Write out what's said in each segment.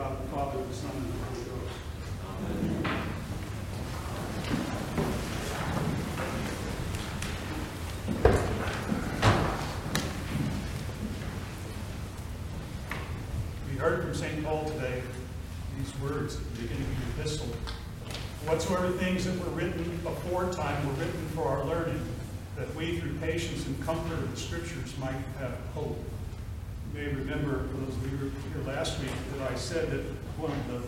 God the Father, the Son, and the Holy Ghost. Amen. We heard from St. Paul today these words at the beginning of the epistle. Whatsoever things that were written aforetime were written for our learning, that we through patience and comfort of the Scriptures might have hope. May remember, for those of you who were here last week, that I said that one of the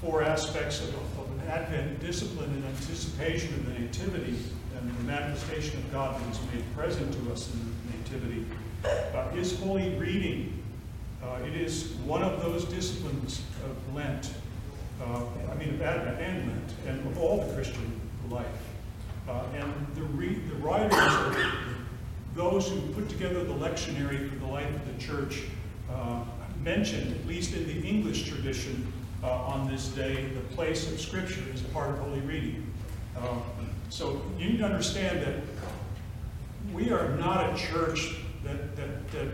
four aspects of, of an Advent discipline in anticipation of the Nativity and the manifestation of God that is made present to us in the Nativity uh, is holy reading. Uh, it is one of those disciplines of Lent, uh, I mean of Advent and Lent, and of all the Christian life. Uh, and the, re- the writers are those who put together the lectionary for the life of the church uh, mentioned, at least in the English tradition, uh, on this day, the place of Scripture as part of Holy Reading. Uh, so you need to understand that we are not a church that, that, that,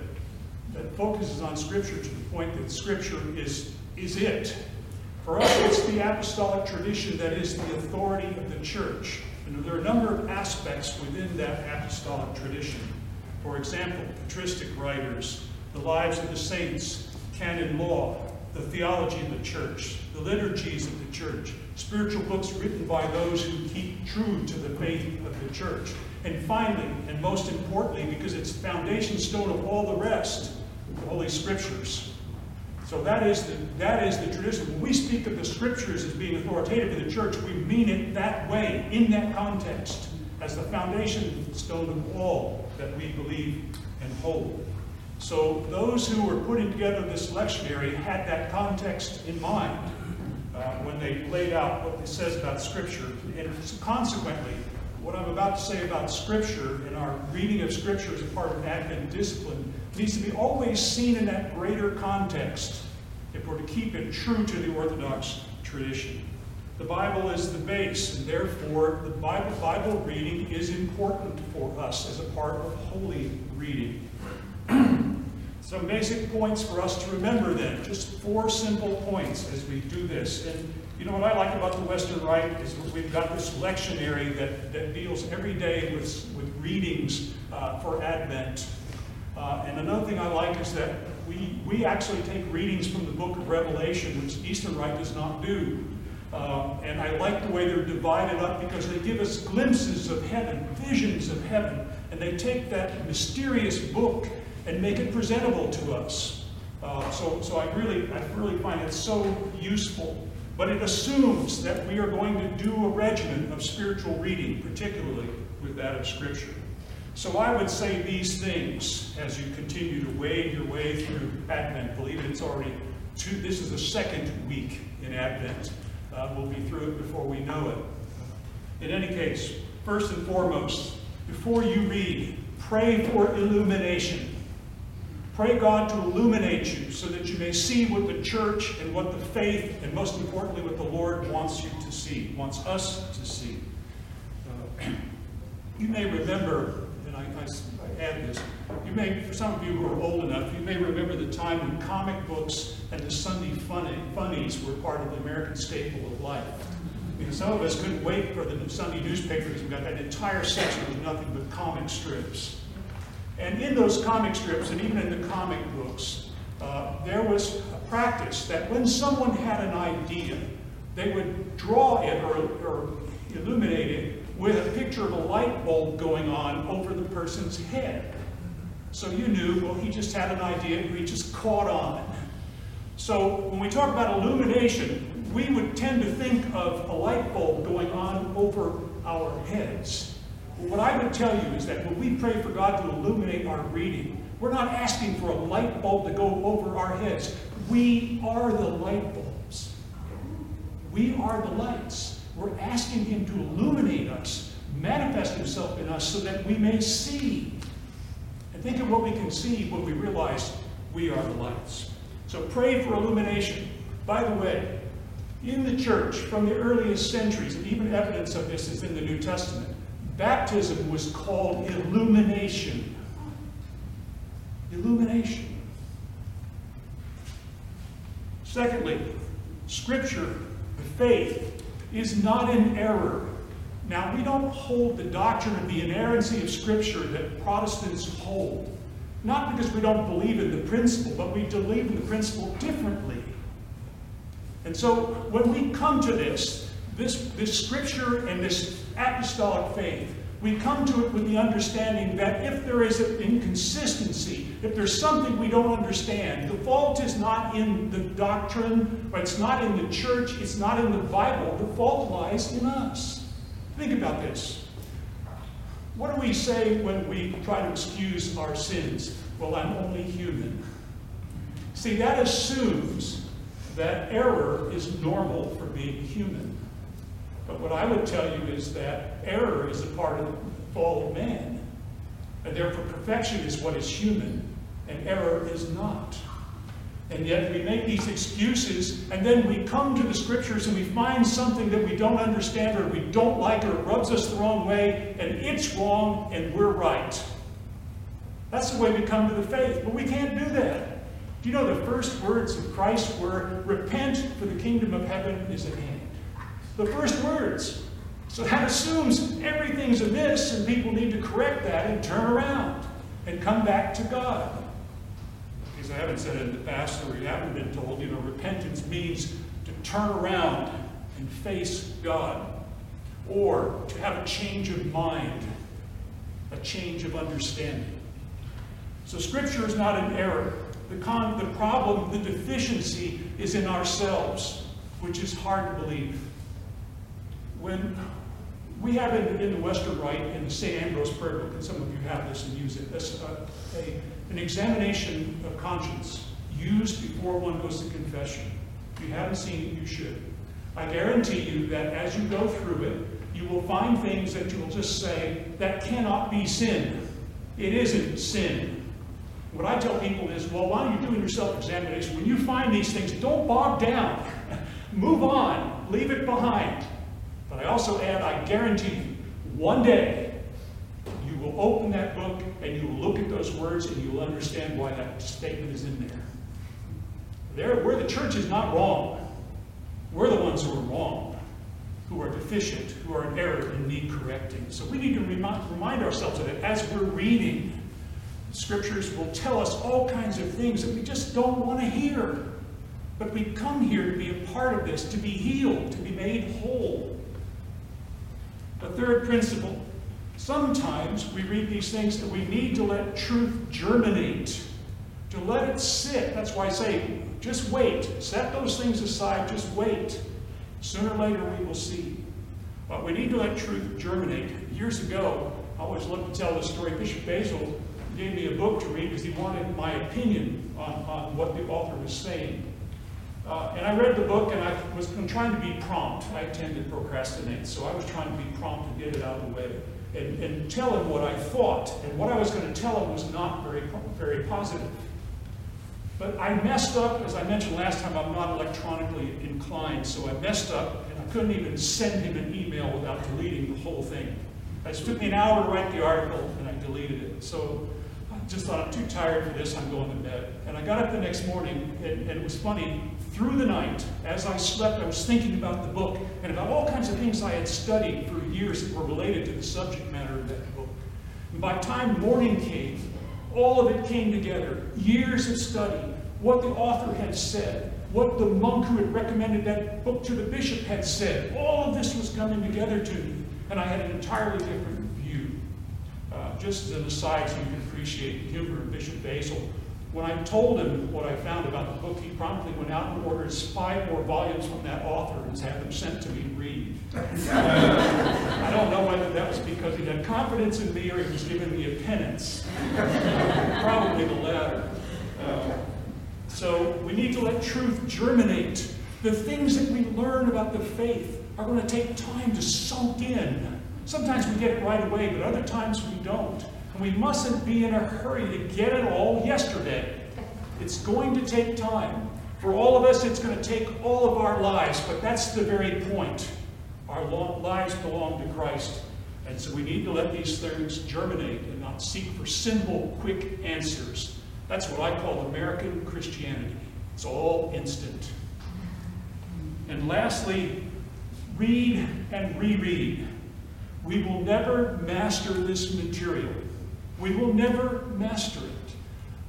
that focuses on Scripture to the point that Scripture is, is it. For us, it's the apostolic tradition that is the authority of the church. And there are a number of aspects within that apostolic tradition. For example, patristic writers, the lives of the saints, canon law, the theology of the church, the liturgies of the church, spiritual books written by those who keep true to the faith of the church. And finally, and most importantly, because it's foundation stone of all the rest, the Holy Scriptures. So that is the that is the tradition. When we speak of the Scriptures as being authoritative in the church, we mean it that way, in that context, as the foundation stone of all that we believe and hold. So those who were putting together this lectionary had that context in mind uh, when they laid out what it says about Scripture. And consequently, what I'm about to say about Scripture and our reading of Scripture as a part of Advent discipline needs to be always seen in that greater context if we're to keep it true to the Orthodox tradition. The Bible is the base, and therefore the Bible, Bible reading is important for us as a part of holy reading. Some basic points for us to remember then, just four simple points as we do this. And you know what I like about the Western Rite is we've got this lectionary that, that deals every day with, with readings uh, for Advent. Uh, and another thing I like is that we, we actually take readings from the book of Revelation, which Eastern Rite does not do. Uh, and I like the way they're divided up because they give us glimpses of heaven, visions of heaven. And they take that mysterious book and make it presentable to us. Uh, so, so I really, I really find it so useful. But it assumes that we are going to do a regimen of spiritual reading, particularly with that of Scripture. So I would say these things as you continue to wade your way through Advent. Believe it, it's already two, this is the second week in Advent. Uh, we'll be through it before we know it. In any case, first and foremost, before you read, pray for illumination. Pray God to illuminate you so that you may see what the church and what the faith, and most importantly, what the Lord wants you to see, wants us to see. Uh, you may remember I, I, I add this. You may, for some of you who are old enough, you may remember the time when comic books and the Sunday funny, funnies were part of the American staple of life. You know, some of us couldn't wait for the Sunday newspapers. We got that entire section with nothing but comic strips. And in those comic strips, and even in the comic books, uh, there was a practice that when someone had an idea, they would draw it or, or illuminate it with a picture of a light bulb going on over the person's head. So you knew, well, he just had an idea he just caught on. So when we talk about illumination, we would tend to think of a light bulb going on over our heads. What I would tell you is that when we pray for God to illuminate our reading, we're not asking for a light bulb to go over our heads. We are the light bulbs. We are the lights. We're asking Him to illuminate us, manifest Himself in us so that we may see. And think of what we can see when we realize we are the lights. So pray for illumination. By the way, in the church, from the earliest centuries, and even evidence of this is in the New Testament, baptism was called illumination. Illumination. Secondly, Scripture, the faith, is not in error. Now, we don't hold the doctrine of the inerrancy of Scripture that Protestants hold. Not because we don't believe in the principle, but we believe in the principle differently. And so, when we come to this, this, this Scripture and this apostolic faith, we come to it with the understanding that if there is an inconsistency, if there's something we don't understand, the fault is not in the doctrine, but it's not in the church, it's not in the Bible. The fault lies in us. Think about this. What do we say when we try to excuse our sins? Well, I'm only human. See, that assumes that error is normal for being human. But what I would tell you is that error is a part of the fall of man. And therefore, perfection is what is human, and error is not. And yet we make these excuses, and then we come to the scriptures and we find something that we don't understand or we don't like or it rubs us the wrong way, and it's wrong and we're right. That's the way we come to the faith. But we can't do that. Do you know the first words of Christ were, Repent, for the kingdom of heaven is at hand? The first words. So that assumes everything's amiss and people need to correct that and turn around and come back to God. Because I haven't said it in the past, or you haven't been told, you know, repentance means to turn around and face God, or to have a change of mind, a change of understanding. So Scripture is not an error. The, con- the problem, the deficiency, is in ourselves, which is hard to believe. When we have in, in the Western Rite, in the St. Ambrose Prayer Book, and some of you have this and use it, this, uh, a, an examination of conscience used before one goes to confession. If you haven't seen it, you should. I guarantee you that as you go through it, you will find things that you will just say, that cannot be sin. It isn't sin. What I tell people is, well, while you're doing your self examination, when you find these things, don't bog down. Move on, leave it behind. But I also add, I guarantee you, one day you will open that book and you will look at those words and you will understand why that statement is in there. There, where the church is not wrong. We're the ones who are wrong, who are deficient, who are in error and need correcting. So we need to remind, remind ourselves of it as we're reading The Scriptures will tell us all kinds of things that we just don't want to hear. But we come here to be a part of this, to be healed, to be made whole. The third principle sometimes we read these things that we need to let truth germinate, to let it sit. That's why I say, just wait. Set those things aside, just wait. Sooner or later we will see. But we need to let truth germinate. Years ago, I always love to tell this story. Bishop Basil gave me a book to read because he wanted my opinion on, on what the author was saying. Uh, and I read the book and I was trying to be prompt. I tend to procrastinate, so I was trying to be prompt and get it out of the way and, and tell him what I thought. And what I was going to tell him was not very, very positive. But I messed up, as I mentioned last time, I'm not electronically inclined, so I messed up and I couldn't even send him an email without deleting the whole thing. It took me an hour to write the article and I deleted it. So I just thought, I'm too tired for this, I'm going to bed. And I got up the next morning, and, and, it was funny, through the night, as I slept, I was thinking about the book and about all kinds of things I had studied for years that were related to the subject matter of that book. And by time morning came, all of it came together. Years of study, what the author had said, what the monk who had recommended that book to the bishop had said. All of this was coming together to me, and I had an entirely different view. Uh, just as an aside, so you can appreciate humor of Bishop Basil. When I told him what I found about the book, he promptly went out and ordered five more volumes from that author and had them sent to me to read. I don't know whether that was because he had confidence in me or he was giving me a penance. Probably the latter. Uh, so we need to let truth germinate. The things that we learn about the faith are going to take time to soak in. Sometimes we get it right away, but other times we don't. And we mustn't be in a hurry to get it all yesterday. It's going to take time. For all of us, it's going to take all of our lives, but that's the very point. Our lives belong to Christ. And so we need to let these things germinate and not seek for simple, quick answers. That's what I call American Christianity. It's all instant. And lastly, read and reread. We will never master this material. We will never master it.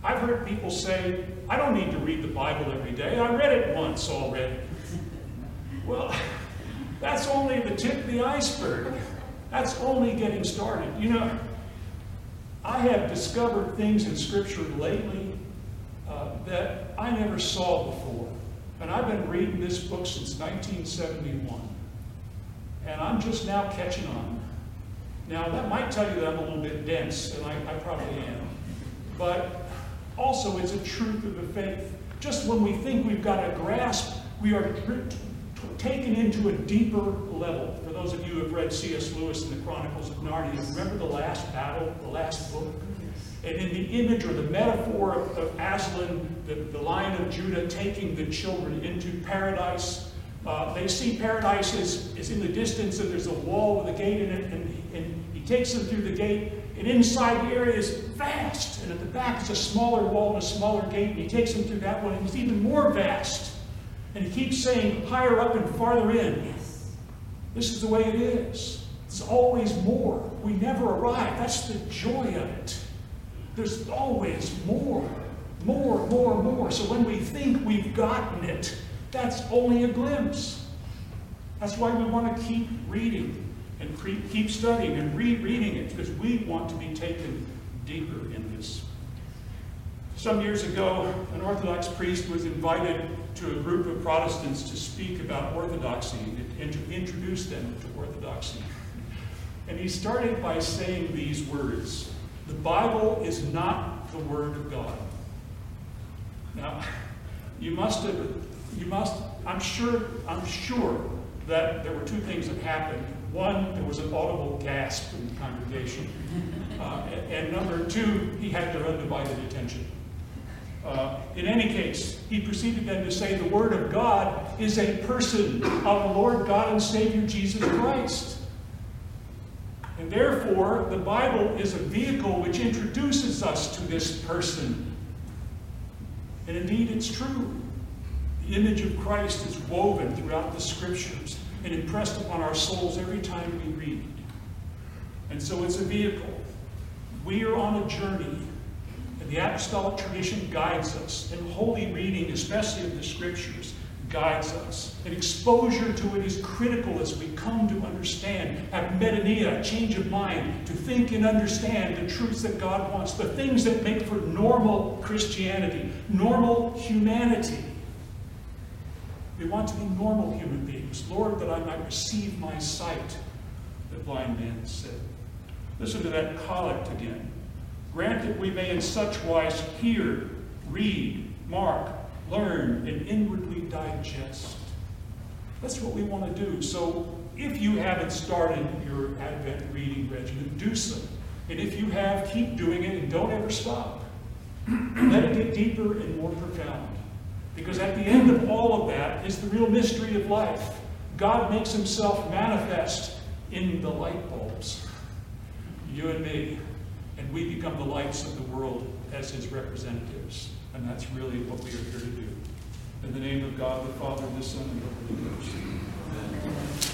I've heard people say, I don't need to read the Bible every day. I read it once already. Well, that's only the tip of the iceberg. That's only getting started. You know, I have discovered things in Scripture lately uh, that I never saw before. And I've been reading this book since 1971. And I'm just now catching on. Now, that might tell you that I'm a little bit dense, and I, I probably am. But also, it's a truth of the faith. Just when we think we've got a grasp, we are taken into a deeper level. For those of you who have read C.S. Lewis and the Chronicles of Narnia, remember the last battle, the last book? And in the image or the metaphor of, of Aslan, the, the lion of Judah, taking the children into paradise, uh, they see paradise is, is in the distance and there's a wall with a gate in it, and, takes them through the gate, and inside the area is vast, and at the back is a smaller wall and a smaller gate, and he takes them through that one, and it's even more vast. And he keeps saying, higher up and farther in. Yes. This is the way it is. It's always more. We never arrive. That's the joy of it. There's always more, more, more, more. So when we think we've gotten it, that's only a glimpse. That's why we want to keep reading and pre- keep studying and rereading it because we want to be taken deeper in this. Some years ago, an Orthodox priest was invited to a group of Protestants to speak about orthodoxy and to introduce them to orthodoxy. And he started by saying these words The Bible is not the Word of God. Now, you must have, you must, I'm sure, I'm sure that there were two things that happened. One, there was an audible gasp in the congregation. Uh, and, and number two, he had their undivided attention. Uh, in any case, he proceeded then to say the Word of God is a person of the Lord God and Savior Jesus Christ. And therefore, the Bible is a vehicle which introduces us to this person. And indeed, it's true. The image of Christ is woven throughout the Scriptures and impressed upon our souls every time we read. And so it's a vehicle. We are on a journey and the apostolic tradition guides us, and holy reading, especially of the scriptures, guides us. And exposure to it is critical as we come to understand, have metanoia, change of mind, to think and understand the truths that God wants, the things that make for normal Christianity, normal humanity. We want to be normal human beings. Lord, that I might receive my sight, the blind man said. Listen to that collect again. Grant that we may in such wise hear, read, mark, learn, and inwardly digest. That's what we want to do. So if you haven't started your Advent reading regimen, do so. And if you have, keep doing it and don't ever stop. Let it get deeper and more profound. Because at the end of all of that is the real mystery of life. God makes himself manifest in the light bulbs. You and me and we become the lights of the world as his representatives. And that's really what we are here to do. In the name of God, the Father, the Son, and the Holy Ghost. Amen.